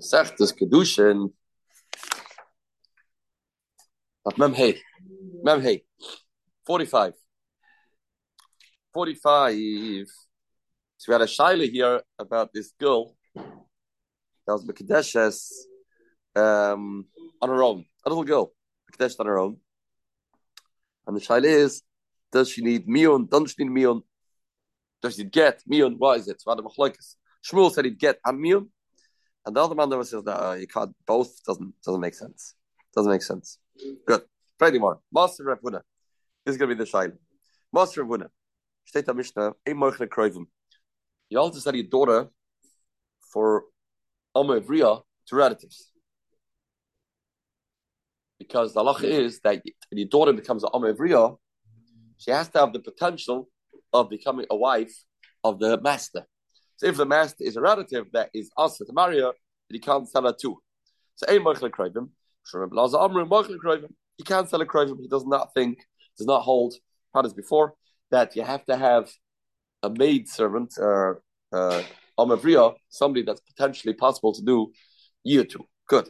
Sechtes Kedushin. Mem Hey. Mem Hey. 45. 45. So we had a Shaila here about this girl that was Mekadeshes um, on her own. A little girl. Mekadesh on her own. And the Shaila is, does she need mion? Doesn't she need mion? Does she get mion? Why is it? So Adam Shmuel said he'd get a mion. And the other man there says that uh, you can't both doesn't doesn't make sense. Doesn't make sense. Good. Friday more. Master Ravuna. This is gonna be the shaila. Master Ravuna. State Mishnah, ein moichle kroivim. You also said your daughter for Omer to relatives. Because the halacha is that your daughter becomes an Omer she has to have the potential of becoming a wife of the master. So if the master is a relative that is asked to marry her, he can't sell her too. So ein moichle kroivim. He can't sell a kroivim. He does not think, does not hold, had as before, that you have to have a maid servant or uh, uh, somebody that's potentially possible to do year two. Good.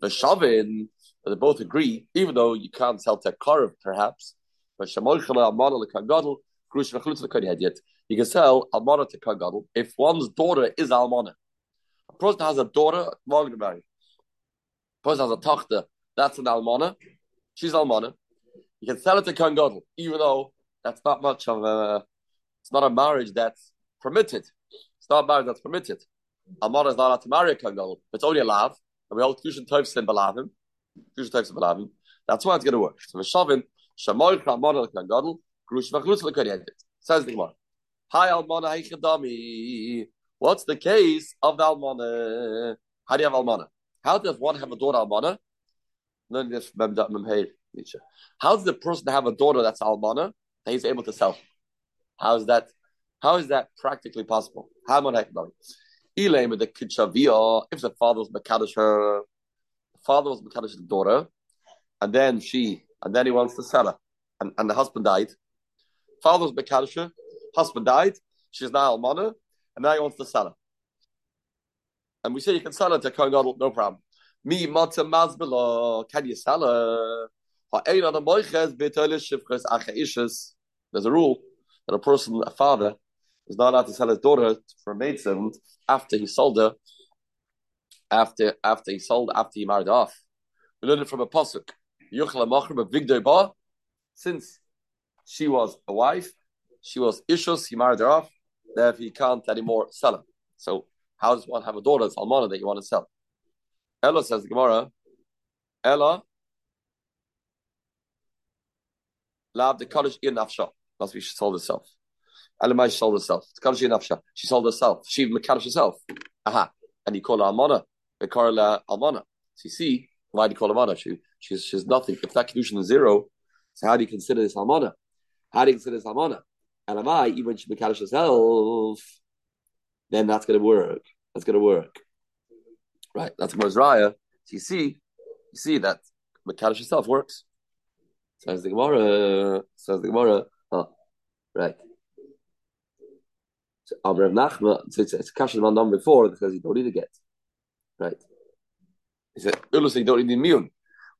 The Shavin, they both agree, even though you can't sell to Karv perhaps, but you can sell Almana to Kagadol if one's daughter is Almana. A person has a daughter, one. A person has a tochter, that's an Almana. She's Almana. You can sell it to Kagadol, even though that's not much of a, it's not a marriage that's permitted. It's not a marriage that's permitted. Almana is not allowed to marry a Kagadol. It's only a lav. And we hold Kushan Tovs in Balavim. Kushan Tovs in Balavim. That's why it's going to work. So Veshavin, Shamoy Almana Kagadol, Says the Gemara. Hi, Almana Heichadami. What's the case of the Almana? How do you have Almana? How does one have a daughter Almana? How does the person have a daughter that's Almana that he's able to sell? How is that? How is that practically possible? How am I Elaim the Kichavia, if the father was Makadish her, the father was Makadish the daughter, and then she, and then he wants to sell her, and, and the husband died. Father was Makadish husband died, she's now almana, and now he wants to sell her. And we say you can sell her to Kohen Gadol, no problem. Me matzah mazbela, can you sell her? There's a rule that a person, a father, is not allowed to sell his daughter for a maidservant after he sold her, after after he sold, after he married off. We learned it from a pasuk. Since she was a wife, she was Ishus, he married her off, therefore he can't anymore sell her. So how does one have a daughter that's Almana that you want to sell? Ella says the Gemara, Ella, Lav the college in Nafsha. Must be she sold herself. Elamai sold herself. The college in Nafsha. She sold herself. She even Kaddish herself. Aha. And you call her Almana. They call her Almana. So you see, why do you call her Almana? She, she's, she's nothing. If that Kedushin is zero, so how do you consider this Almana? How do you consider this Almana? And am I, even she Mekadosh herself, then that's going to work. That's going to work. Right. That's Mosraya. So you see, you see that Mekadosh herself works. Says the Gemara. Says the Gemara. Oh, right. So Abraham Nachman, so it's, it's a question man done before because you don't need to get. Right. He said, said you don't need immune.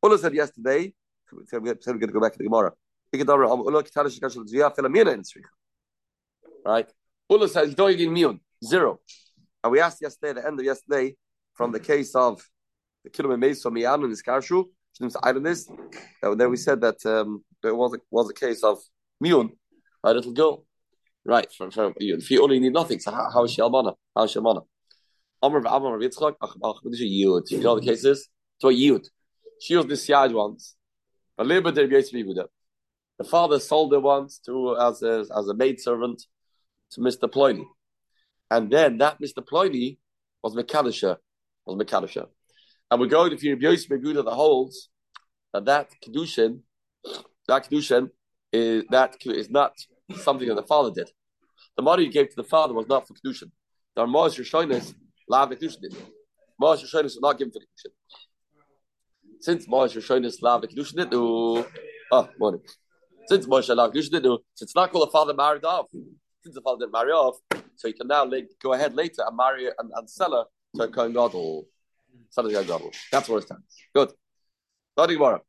Ula said yesterday, so we're going to go back to the Gemara. Right? Ula says you don't need immune. Zero. And we asked yesterday, the end of yesterday, from the case of the Kilome Meso Mian and his Karshu, this, then we said that um, there was a, was a case of Miun, a little girl. Right, from, from if you only need nothing, so how, how is she Almana? How is she Almana? Amr Amr Yitzchak, Yud. You know the case is? So Yud. She was this Yad once. A little bit of the father sold her once to as a, as a maid servant to Mr. Ployny. And then that Mr. Ployny was Mekadisha, was Mekadisha. And we're going to Rabbi Yosef Meguda that holds that that Kedushin, that Kedushin is, that is not something that the father did. The money he gave to the father was not for Kedushin. The Moshe Rishonis, Lav Kedushin did. Moshe Rishonis was not given for Kedushin. Since Moshe Rishonis, Lav Kedushin did, oh, morning. Since Moshe Lav Kedushin did, so it's not called a father married off. Since the father didn't marry off, so you can now go ahead later and marry and, and sell her to a Kohen Gadol. Sell her to Gadol. That's where it stands. Good. Nothing more.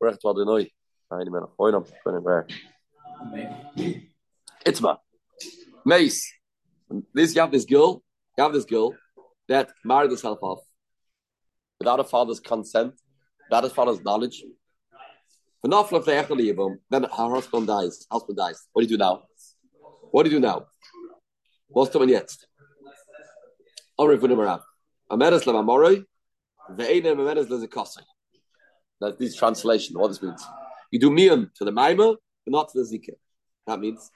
Recht wat de nooi. Eine meer. Hoi dan. Kunnen we. Itzma. Mace. This you have this girl. You have this girl that married herself off without her father's consent, without his father's knowledge. Then her husband dies. Husband dies. What do you do now? What do you do now? What's coming jetzt? Amri von Imarav. Ameres lemamoroi, ve'ene ameres lezekosai. That's this translation. What this means. You do mian to the maima, but not to the zikr. That means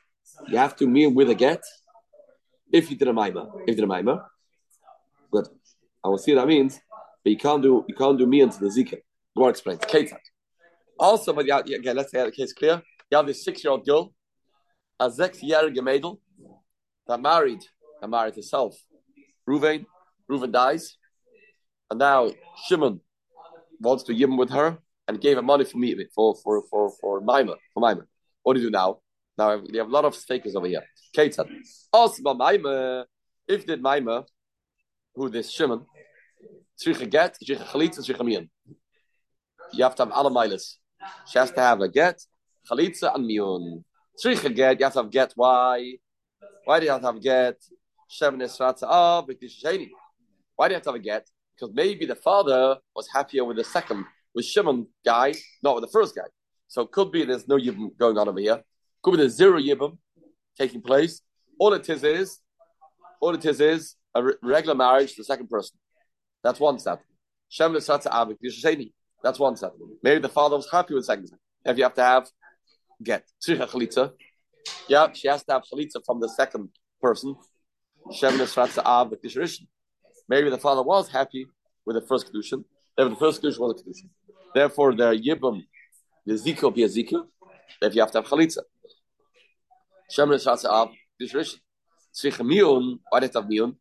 you have to mian with a get if you did a maima. If you did a maima, good. I will see what that means, but you can't do you can't do mian to the zikr. More explains. Ketat. Also, but yeah, again, let's say the case clear. You have this six-year-old girl, a six-year mädel that married, that married herself. Ruvain, Ruvain dies, and now Shimon wants to yim with her and gave her money for me for for for for Maima for Maima. What do you do now? Now they have a lot of fakers over here. Ketan. Also by Maima, if did Maima, who this Shimon, get. You have to have alle miles. She has to have a get, chalitza, and miyun. Tzricha get, you have to have get. Why? Why do you have to have get? Shem Nisratza Ah, Why do you have to have a get? Because maybe the father was happier with the second, with Shimon guy, not with the first guy. So it could be there's no yibum going on over here. Could be there's zero yibum taking place. All it is is, all it is is a re- regular marriage to the second person. That's one step. Shem Nisratza Avik Sheni. That's one step. Maybe the father was happy with the second. If you have to have get chalitza, yeah, she has to have chalitza from the second person. Maybe the father was happy with the first kedushin. Therefore, the first kedushin was a kedushin. Therefore, the yibum, the zika will be a. If you have to have chalitza. Shem Nisratza Av Kishrishon. Tzricha miyun. Why you have miyun?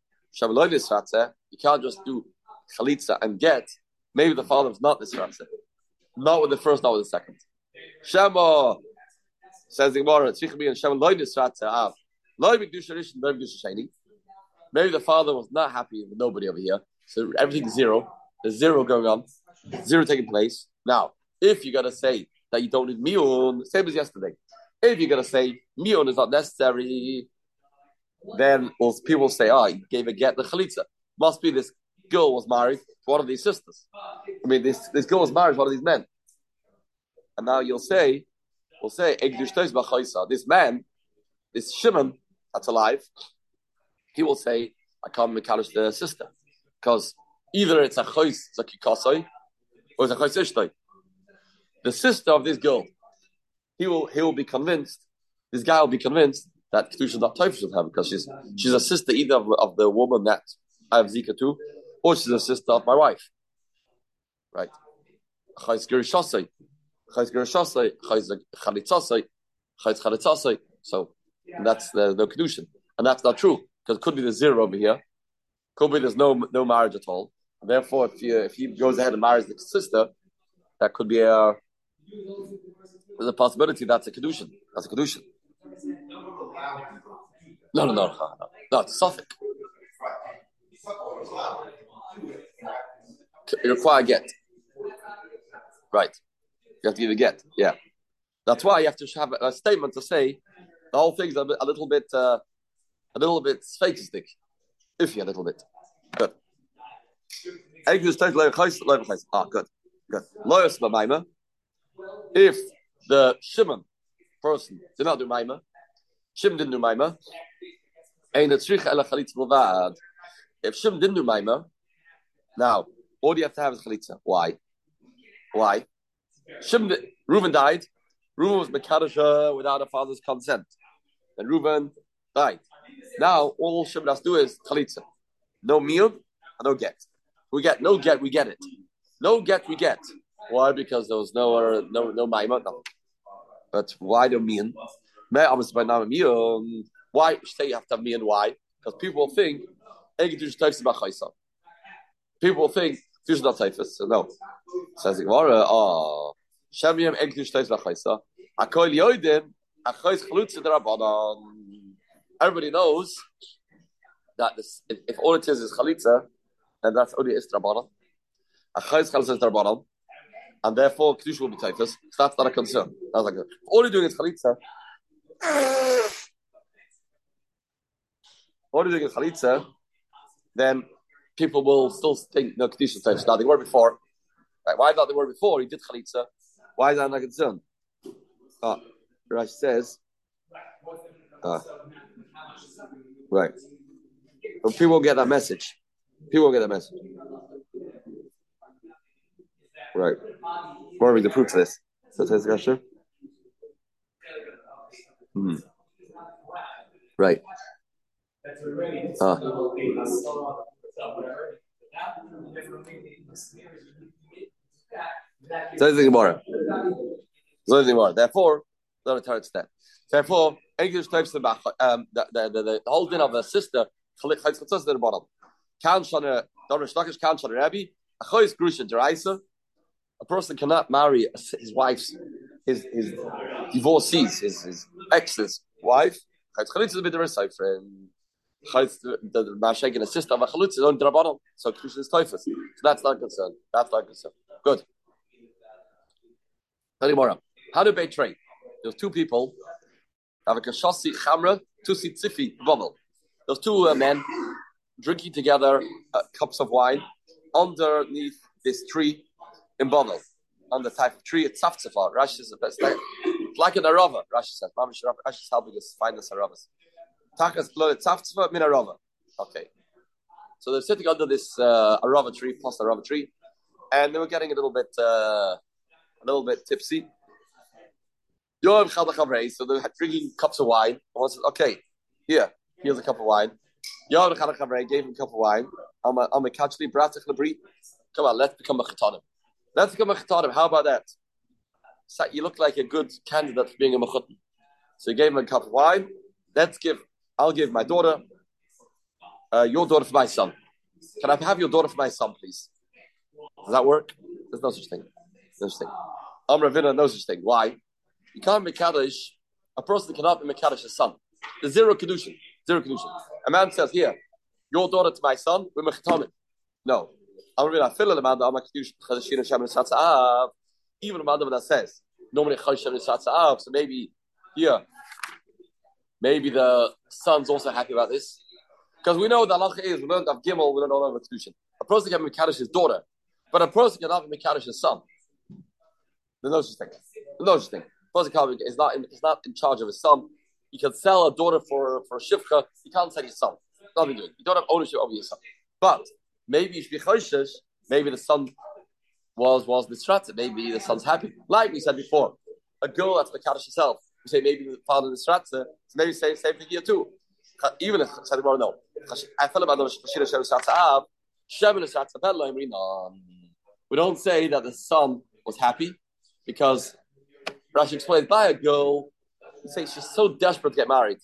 You can't just do chalitza and get. Maybe the father was not Nisratza. Not with the first, not with the second. Shema says the Gemara. Tzricha miyun. Shem Loi Nisratza Av. Loi B'Kedusha Rishon. Loi B'Kedusha Sheni. Maybe the father was not happy with nobody over here. So everything's zero. There's zero going on. Zero taking place. Now, if you're gonna say that you don't need miun, same as yesterday. If you're gonna say miun is not necessary, then well, people say, oh, he gave a get the chalitza. Must be this girl was married to one of these sisters. I mean, this this girl was married to one of these men. And now you'll say, we'll say, this man, this Shimon that's alive, he will say, I can't Mikalish the sister. Because either it's a chois, it's a or it's a chois ishtoi. The sister of this girl, he will he will be convinced, this guy will be convinced that Kedusha not typhus with her because she's she's a sister either of, of the woman that I have Zika to, or she's a sister of my wife. Right. So that's the, the Kedushin. And that's not true because it could be the zero over here. Could be there's no no marriage at all. And therefore, if he if he goes ahead and marries the sister, that could be a there's a possibility that's a kedushin. That's a kedushin. No, no, no, no, no. It's. You require get. Right. You have to give a get. Yeah. That's why you have to have a statement to say the whole thing's a, bit, a little bit uh, a little bit fakistic, iffy a little bit. Good. Ah, good, good. Loyas b'maima. If the Shimon person did not do maima, Shimon didn't do maima. Tzricha ela chalitza levad. If Shimon didn't do maima, now all you have to have is chalitza. Why? Why? Shimon, Reuven died. Reuven was mekadosha without a father's consent, and Reuven died. Now all Shimon has to do is chalitza. No meal, no get. We get no get, we get it. No get, we get. Why? Because there was no no no maima. No. But why do mean? Why say you have to have mean? Why? Because people think People think Fish not typhus. No. Says Gemara, ah, oh. Akol Yoidim, Achais everybody knows that this, if, if all it is is chalitza, then that's only istrabana. A chayz chalitza is darbanan, and therefore kedusha will be typhus. So that's not a concern. That's all you're doing is chalitza. All you're doing is chalitza, then people will still think no kedusha typhus. Now they were before. Right? Why not they were before? He did chalitza. Why is that not a concern? Uh, Rashi says. Uh, right. But people get that message. People get that message. Right. What are the proof to this? So says Gasher. Hmm. Right. Uh. Says the Gemara. Says the Gemara. Therefore, not a third step. Therefore, English types the um the the, the, the whole din of a sister chalitz chatzos in the bottom. Kan shana d'Reish Lakish kan shana rabbi achoyis grusha deraisa. A person cannot marry his wife's his his divorcees his his ex's wife. Chalitz chalitz is a bit of a friend. The a sister of a chalitz is on drabanon. So grusha is typhus. So that's not concerned. That's not concerned. Good. Anymore. How do they trade? There's two people have a kashasi chamra, two bubble. There's two uh, men drinking together uh, cups of wine underneath this tree in Bavel. On the type of tree, it's tzaftzafah. Rashi is the best. Like an arava. Rashi says. Rashi is helping us find this aravas. Takas min arava. Okay. So they're sitting under this uh, arava tree, plus arava tree, and they were getting a little bit, uh, a little bit tipsy. So they're drinking cups of wine. One says, "Okay, here, here's a cup of wine." Yom gave him a cup of wine. I'm a kachli bratich lebri. Come on, let's become a chatanim. Let's become a chatanim. How about that? So you look like a good candidate for being a mechutin. So he gave him a cup of wine. Let's give. I'll give my daughter. Uh, your daughter for my son. Can I have your daughter for my son, please? Does that work? There's no such thing. No such thing. Amr Ravina, no such thing. Why? You can't make Kaddish, a person cannot be Mekadosh a son. There's zero Kedushin. Zero Kedushin. A man says, here, your daughter to my son, we're Mechatomim. No. I'm Ravina, fill the man, I'm a Kaddish, Chadashir, and Satsa'av. Even a man that says, normally so maybe here, maybe the son's also happy about this. Because we know that Allah is, we don't have Gimel, we don't know about Kedushin. A person can Mekadosh daughter, but a person cannot Mekadosh son. There's no such thing. There's no such thing is not in, is not in charge of his son. You can sell a daughter for for a shivcha. You can't sell your son. Nothing doing. You don't have ownership over your son. But maybe you should be choishes. Maybe the son was was distracted. Maybe the son's happy. Like we said before, a girl that's the kaddish herself. Say maybe the father distracted. So maybe say same thing here too. Even if said no. I felt about the Shirus Ab, Shabinasratza Bella. we don't say that the son was happy because Rashi explains by a girl who says she's so desperate to get married.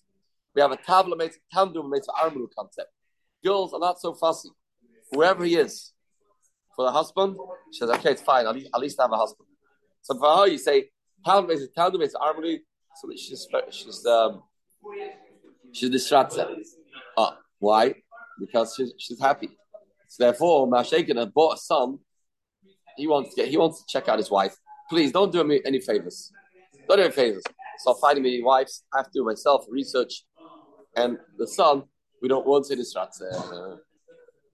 We have a tabla mates, tamdum mates armuru concept. Girls are not so fussy. Whoever he is, for the husband, she says, okay, it's fine. At least, at least I have a husband. So for her, you say, tamdum mates, tamdum mates armuru. So she's she's um she's distracted. Uh, why? Because she's she's happy. So therefore, Mashaken had bought a son. He wants to get he wants to check out his wife. Please don't do me any favors. Don't do any favors. So finding me wives, I have to do myself research. And the son, we don't want to this rat.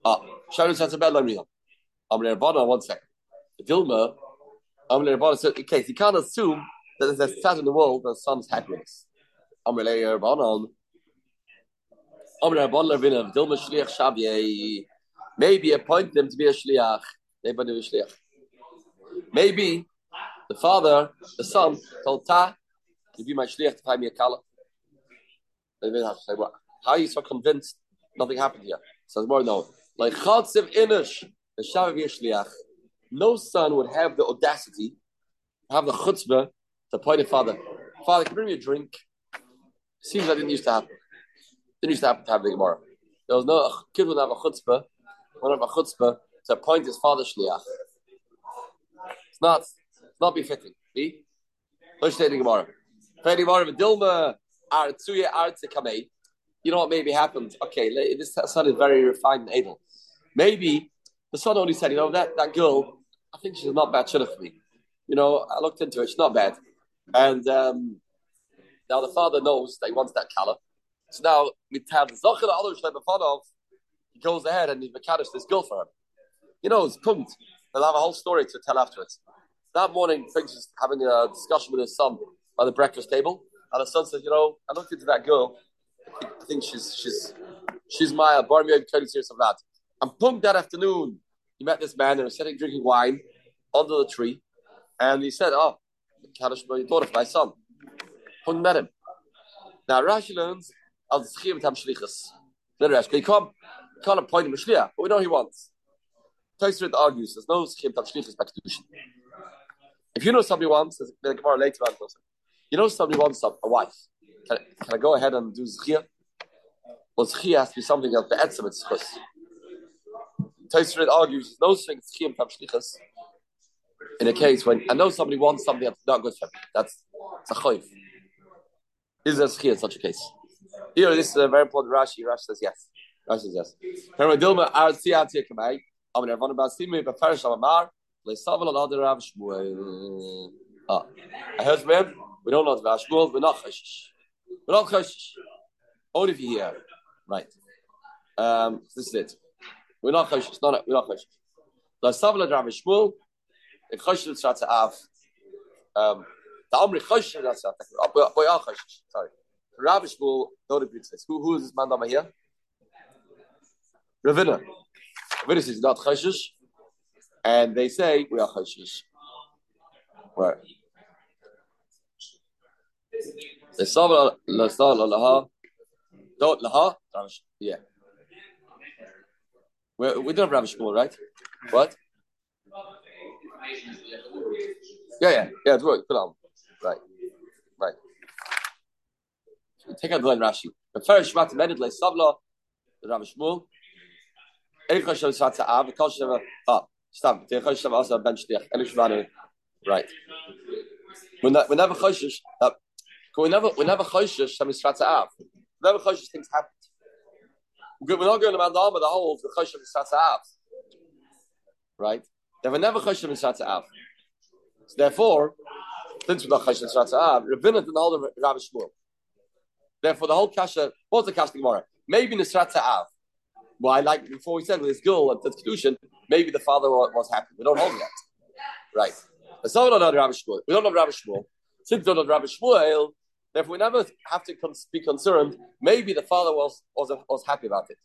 Ah, Sharon says a bad line real. I'm going to one second. Dilma, to so in case you can't assume that there's a stat in the world that son's happiness. To Shabye. Maybe appoint them to be a Shliach. Maybe the father, the son, told Ta, you be my shliach to find me a kala. How are you so convinced nothing happened here? Says more no. Like Chatziv Inish, the Shav shliach. No son would have the audacity, have the chutzpah to point to father. Father, can you bring me a drink? Seems that didn't used to happen. Didn't used to happen to have the Gemara. There was no kid would have a chutzpah, one of a chutzpah to point his father shliach. It's not not befitting. See? Let's say the Gemara. Fedi Gemara Dilma Artsuya Artse Kamei. you know what maybe happened? Okay, this son is very refined and able. Maybe the son only said, you know, that, that girl, I think she's not bad for me. You know, I looked into it, she's not bad. And um, now the father knows that he wants that color. So now, tell the zakrala Allah, he goes ahead and he's Mekadosh this girl for him. You know, it's pumped. They'll have a whole story to tell afterwards. That morning, Prince is having a discussion with his son by the breakfast table. And the son says, You know, I looked into that girl. I think she's she's she's my bar me serious of that. And pumped that afternoon, he met this man and was sitting drinking wine under the tree. And he said, Oh, Kaddish your daughter for my son. Pumped met him. Now Rashi learns al schim tam shlichus. Then Rashi, he come can't appoint him a shliach, but we know he wants. Taisrit argues there's no schim tam shlichus by If you know somebody wants, there's a Gemara later on. You know somebody wants a, wife. Can, can I go ahead and do zchia? Well, zchia has to be something else. The etzem it's chus. Taisrit argues there's no thing zchia tam shlichus in a case when I know somebody wants something that's not good for him. That's a choiv. Is there zchia in such a case? Here, this is a very important Rashi. Rashi says yes. Rashi says yes. Remember, Dilma, Ar Tzia Tzia Kamei, Amen Ervan About Simi, Beferish Amar, Leisavel Al Rav Shmuel. Ah, I heard him. We don't know the Rav Shmuel. We're not chashish. We're not chashish. Only if you hear. Right. Um, this is it. We're not chashish. No, no, we're not chashish. Leisavel Al Rav Shmuel. In chashish Tzatza Av. Um, the Amri chashish Tzatza Av. Boy, chashish. Sorry. Rav Shmuel don't agree to this. Who, who is this man down here? Ravina. Ravina says not chashish, and they say we are chashish. Right. The Sava Laha. Don't Laha? Yeah. We, we don't have Rav Shmuel, right? What? Yeah, yeah, yeah, it's right. Right. Right. Take out the line Rashi. The first Shvat amended Le the Rav Shmuel. Eicha Shem Svat Av, the Kol Shem, ah, stop. The Eicha Shem also bench the Eli Shvanu. Right. When that, whenever Choshish, uh, whenever, whenever Choshish, Shem is Svat Av, whenever Choshish things happen. We're not going to Mandama the whole of the Choshish Svat Av. Right? They were never Choshish Svat Av. So therefore, since we're not Choshish Svat Av, Ravina didn't hold Rabbi Shmuel. Therefore, the whole kasha, what's the kasha Gemara? Maybe Nisrat Av. Well, like before we said with this girl at the Kedushin, maybe the father was happy. We don't hold that. Right. So we don't know Rabbi Shmuel. We don't know Rabbi Shmuel. Since we don't know Rabbi Shmuel, therefore we never have to be concerned. Maybe the father was, was, was happy about it.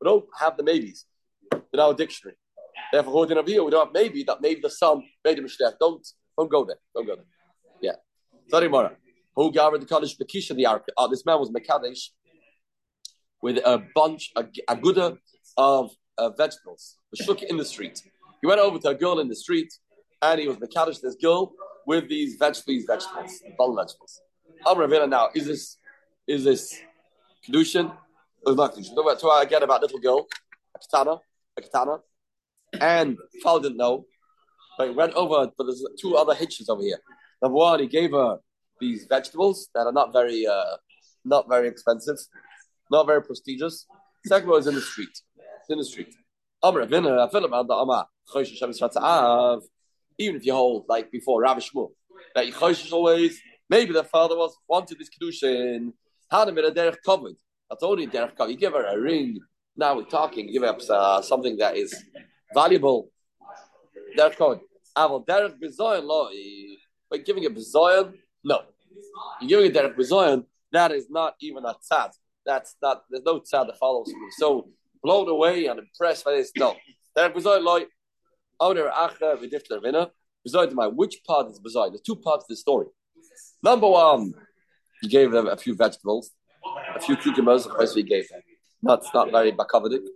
We don't have the maybes in our dictionary. Therefore, holding up here, we don't have maybe that maybe the son made a mistake. Don't don't go there. Don't go there. Yeah. Sorry, Mara. Who gathered the Kaddish Bekisha the Ark? Oh, this man was Mekadesh with a bunch, a, a gooda of uh, vegetables, shook in the street. He went over to a girl in the street and he was Mekadesh this girl with these vegetables, vegetables, ball vegetables. Amr now, is this is this Kedushin? It's not Kedushin. So I get about little girl, a katana, a katana, and Fal didn't know. But he went over, but there's two other hitches over here. Number one, he gave her these vegetables that are not very uh, not very expensive, not very prestigious. Second one is in the street. It's in the street. Even if you hold like before Rav Shmuel, that you always maybe the father was wanted this kedushin. Him in a derech covered. That's only derech covered. You give her a ring. Now we're talking. Give her uh, something that is valuable. Derech covered. Aval derech bezoyan lo. Eh, but giving a bezoyan no. You're giving a derech bezoyan, that is not even a tzad. That's not, there's no tzad that follows me. So blown away and impressed by this, no. Derech bezoyan loy, outer acha v'difler vina. To my, which part is bezoyan? There's two parts of the story. Number one, he gave them a few vegetables, a few cucumbers, of course he gave them. Not, not very bakavadik.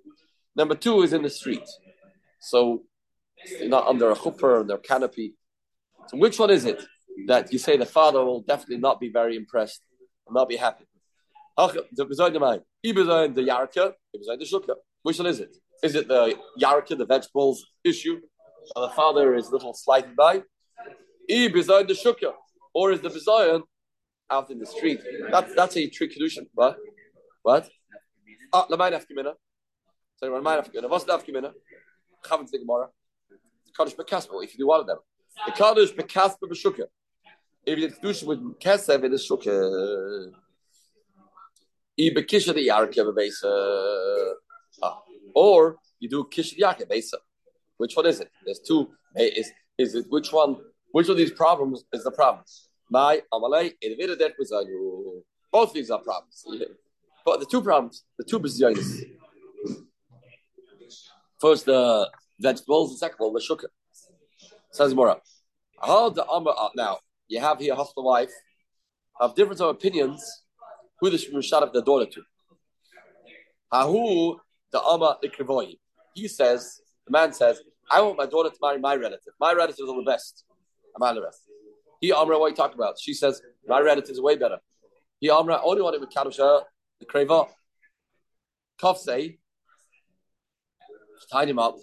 Number two is in the street. So, not under a chuppah, under a canopy. So which one is it? that you say the father will definitely not be very impressed, will not be happy. Which one is it? Is it the yarka, the vegetables issue, and the father is a little slighted by? The shukka, or is the bizayon out in the street? That's that's a trick solution. What? What? Ah, la mein afgemina. So you mein afgemina. What's the afgemina? Chaven to the Gemara. Kaddish bekasper. If you do one of them, the kaddish bekasper b'shukah. If you do with kesev, it is shukah. I bekisha the yarkev besa. Uh, ah. Or you do kish yarkev besa. Which one is it? There's two. Is is it which one? Which of these problems is the problem? My amalei Both these are problems. But the two problems, the two bizyonis. First, the vegetables, and second of all, the sugar. Says Mora. How the uh, now you have here husband wife have difference of opinions who they should shut up their daughter to. Hahu the Amma Ikrivoyi. He says, the man says, I want my daughter to marry my relative. My relatives are the best. I'm the rest. He Amra, what are you talking about? She says, my relatives are way better. He Amra only wanted with Kadusha, the Kreva. Kaf tied him up.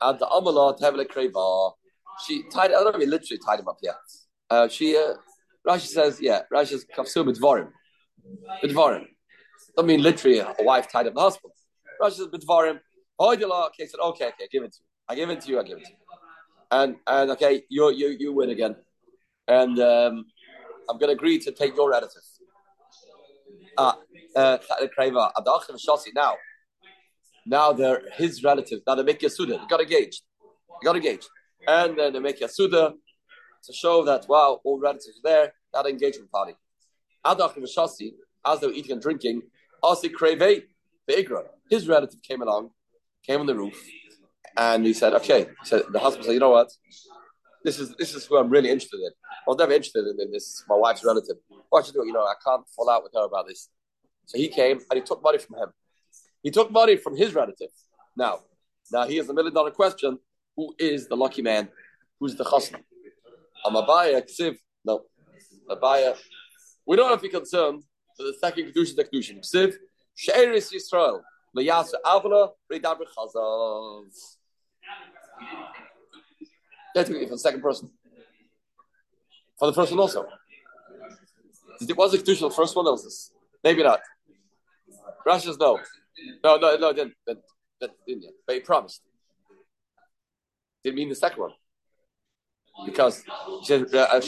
And the Amala to have a Kreva. She tied, I don't mean literally tied him up yet. Uh, she, uh, Rashi says, yeah, Rashi says, Kafsu Bidvarim. Bidvarim. I mean literally a wife tied up the husband. Rashi says, Bidvarim. Okay, said, okay, okay, give it to you. I give it to you, I give it to you. And and okay, you you you win again. And um, I'm gonna agree to take your relative. Ah, uh, now. Now they're his relative. Now they make Yasuda. They got engaged. They got engaged. And then they make Yasuda to show that wow, all relatives are there, that engagement party. As they were eating and drinking, Asi Kreve, the Igra, his relative came along, came on the roof, and he said, okay. He said, the husband said, you know what? This is this is who I'm really interested in. I was never interested in, in this, my wife's relative. What should I do? You know, I can't fall out with her about this. So he came and he took money from him. He took money from his relative. Now, now here's the million dollar question: Who is the lucky man? Who's the chasna? Amabaya ksiv. No, Abaye. We don't have to be concerned for the second kedusha the kedusha ksiv. Sheiris Yisrael. Leyasu Avla Redaber Chazav. That's for the second person. For the first one also. Was the Kedusha, the first one, that was this. Maybe not. Rashi says no. No, no, no, didn't. That, that didn't yet. But he promised. Didn't mean the second one. Because uh,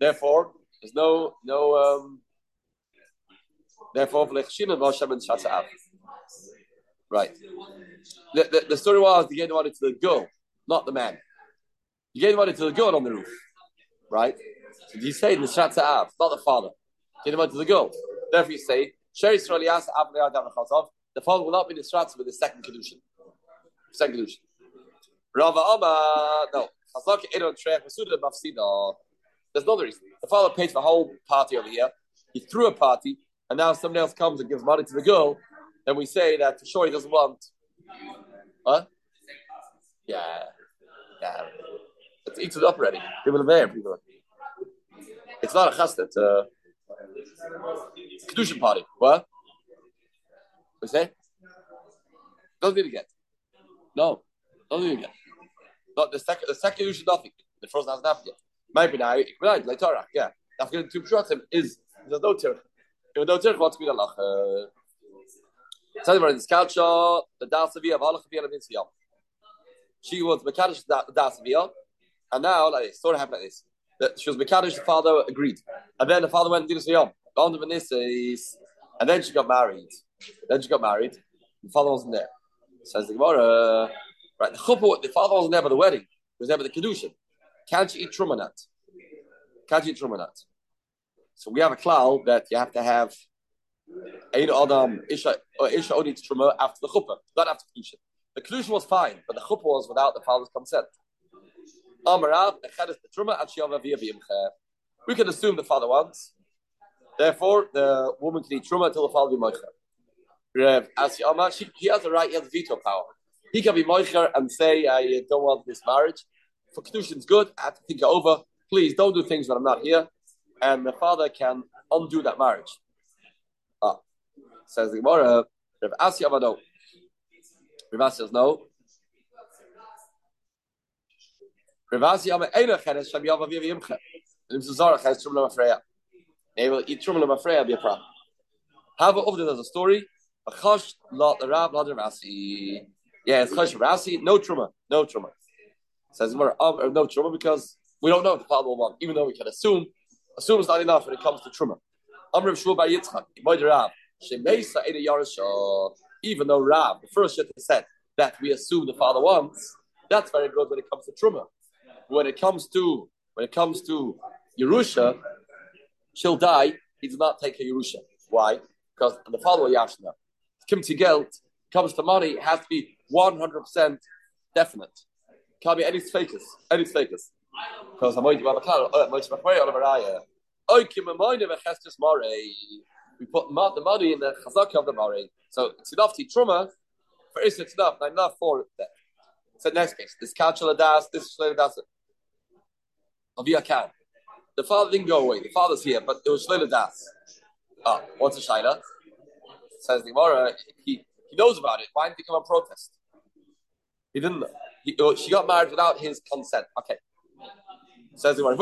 therefore, there's no no um therefore Right. The, the, the story was the the money to the girl, not the man. The money to the girl on the roof, right? So you say the Shatza Av, not the father. The money to the girl. Therefore, you say Sheri Srolias The father will not be Shatza with the second kedushin. Second kedushin. Rava Amma, no. There's no other reason. The father paid for the whole party over here. He threw a party, and now somebody else comes and gives money to the girl then we say that for sure he doesn't want. Huh? Yeah. Yeah. It's eats it up already. People are there. People. It's not a chasta. It's kedushin party. What? We say? Don't need to get. No. Don't need to get. Not the second. The second kedushin nothing. The first hasn't happened yet. Maybe now. Ikbenai like Torah. Yeah. After two shots is there's no tirch. If no tirch, what's be the lach? Tell you this culture, the Dasavia of Halach Via She was Mekadosh Dasavia, and now like this, story happened like this. That she was Mekadosh, the father agreed. And then the father went and did to Dinasviyam. And then she got married. Then she got married. The father wasn't there. Says the Gemara, right? The chuppah, the father wasn't there for the wedding. He was there for the kedushin. Can't you eat trumanat? Can't you eat trumanat? So we have a cloud that you have to have Ein Adam Isha or Isha only truma after the chuppah, not after kedusha. The kedusha was fine, but the chuppah was without the father's consent. We can assume the father wants. Therefore, the woman can eat truma until the father be moicher. As he has the right, he has veto power. He can be moicher and say, "I don't want this marriage." For kedusha, it's good. I have to think it over. Please don't do things when I'm not here, and the father can undo that marriage. Ah, says the Gemara, Rav Asi Amado. Rav Asi says no. Rav Asi Amado, Eina Cheres, Shem Yava Vivi If Zara Cheres, Trum Lama Freya. They will eat Trum Lama Freya, be a problem. Have over there's a story. A chosh lot the rab lot rasi. Yeah, it's chosh rasi. No truma. No truma. Says um, no truma because we don't know if the father will want, even though we can assume. Assume is not enough when it comes to truma. Amrim Bar Yitzchak, Shemeisa Eda. Even though Rav, the first shit said that we assume the father wants, that's very good when it comes to truma. When it comes to when it comes to Yerusha, she'll die. He does not take a Yerusha. Why? Because the father Yashna, Kim Tigelt comes to money, has to be one hundred percent definite. Can't be any fakers, any fakers. Because I'm going to car. We put the money in the chazaka of the mari. So it's enough to truma. For it's enough, not enough for that. So next case, this kachal das, this is das. Avia can. The father didn't go away. The father's here, but it was shleila das. Ah, what's a shaila? Says the he, he knows about it. Why didn't he come and protest? He didn't oh, she got married without his consent. Okay. Says the Gemara,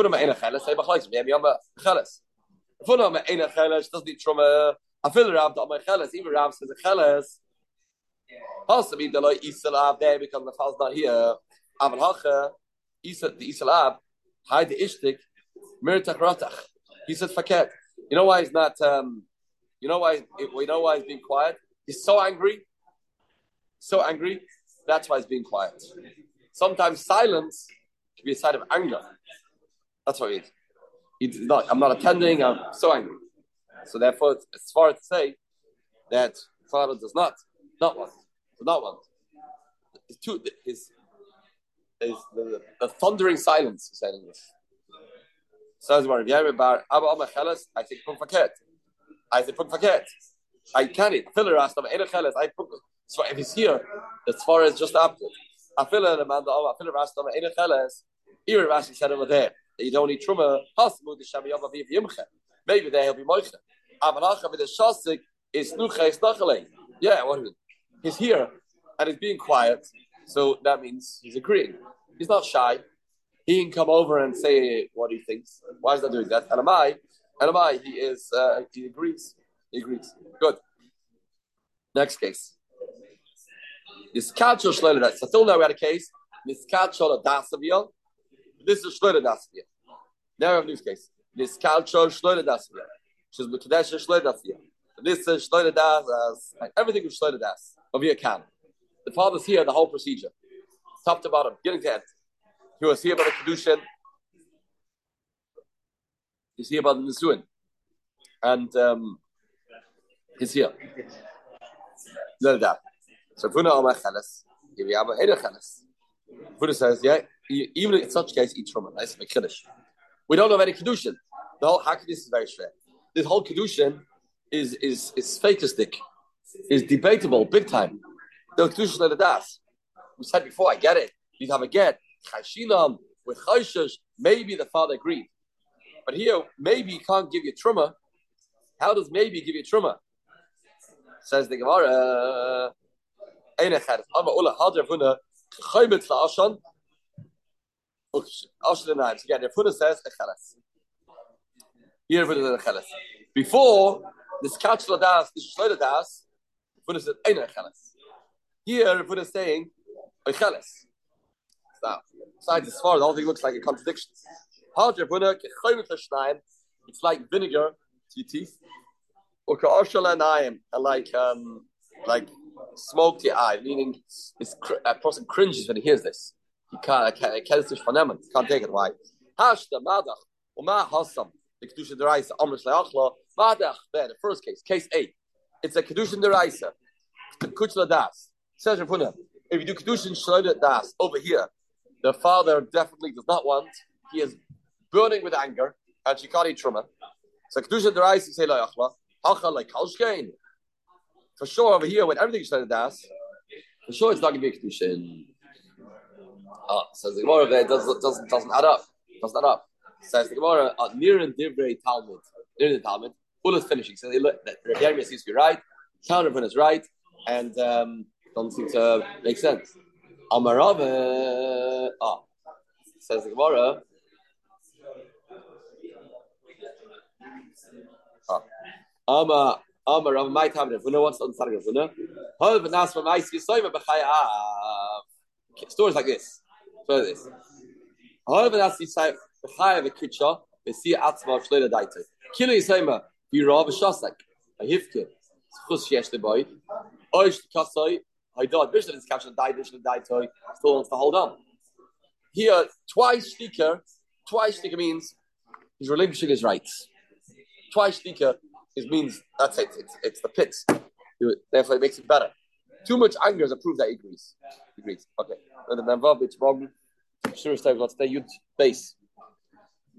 doesn't need truma. I feel Rav that my cheles, even Rav says a cheles. Possibly the like Isalav there because the father's not here. Aval hacha, the hide the ishtik, miritach ratach. He says faket. You know why he's not? Um, you know why? We know why he's being quiet. He's so angry, so angry. That's why he's being quiet. Sometimes silence can be a sign of anger. That's what it is. He's not, I'm not attending, I'm so angry. So therefore, it's, it's far to say that Father does not, not want, does not want. His, two, his, his the, the thundering silence, he said in this. Says Rav Yair Bar Abba Amacheles, I think Pum Faket. I think Pum Faket. I can't eat. Filler asked him, Enecheles, I put so if he's here, as far as just after. I feel it, man. I feel it, Rasta, Enecheles. Here, Rashi said over there that you don't need truma. Maybe there he'll be moicha. Avanacha with the shasik is nuches nachale. Yeah, what is it? He's here and he's being quiet, so that means he's agreeing. He's not shy. He can come over and say what he thinks. Why is that doing that? And am I? And am I? He is. Uh, he agrees. He agrees. Good. Next case. This catcher shleler. So till now we had a case. This catcher dasavia. This is shleler dasavia. Now we have a new case. Culture shloida das. She's mekadesh shloida das here. This is shloida das everything is shloida das of your can. The father's here, the whole procedure, top to bottom, beginning to end. He was here about the kedushin. He's here about the nisuin, and um, he's here. Shloida das. So Funa Omar Cheles, if you have a Cheles. Funa says, yeah, even in such case, eat from a nice Mekiddush. We don't know any kedushin. The whole hakidus is very shver. This whole kedushin is is is fakistic, is debatable big time. The kedushin of the das. We said before, I get it. You have a get chashinam with chayshish. Maybe the father agreed, but here maybe he can't give you truma. How does maybe give you truma? Says the Gemara. Einechad. Ama ula hadra vuna chaymet la'ashan Again, the Funa says Echeles. Here, Funa says Echeles. Before, this Kach Ladas, this Shloda Das, Funa said Ein Echeles. Here, Funa is saying Echeles. Now, besides as far, the whole thing looks like a contradiction. It's like vinegar to your teeth. Or like um, like smoke to your eye, meaning this, a person cringes when he hears this. He can't, can't, can't, can't take it. Why? Hashda, Madach, Uma Hasam, the Kedusha Deraisa, Amrish Leachla, Madach, there, the first case, case eight. It's a Kedusha Deraisa, Kuchla Das. Says Rafunim, if you do Kedusha Shloida Das over here, the father definitely does not want, he is burning with anger, and she can't eat. So Kedusha Deraisa, say Leachla, Hacha like Kalshkein. For sure, over here, when everything is Shloida Das, for sure it's not going to be a Kedusha. Oh, says the Gemara there doesn't doesn't doesn't add up. Doesn't add up. Says the Gemara uh, near and divrei Talmud. Near the Talmud. Ul is finishing. So they look that Rabbi seems to be right. Counterpoint is right, and um, doesn't seem to make sense. Amarava. Ah, says the Gemara. Ah. Ama Amar Rav have it. Who wants to it? Who Hol v'nas v'mais v'soyma b'chayav. Stories like this. So this. Hol v'nas v'chayav v'kritcha v'si atzma v'shleila daita. Kilo yisoyma v'yirav v'shosek. A hifke. Chus shesh boy. Oish kasoi. Haydad bishlan is captured died bishlan died toy. Still wants to hold on. Here, twice sticker. Twice sticker means he's relinquishing his rights. Twice sticker it means that's it. It's, it's the pits. Therefore, it makes it better. Too much anger is a proof that he agrees. He agrees. Okay. Sure, let's stay youth base.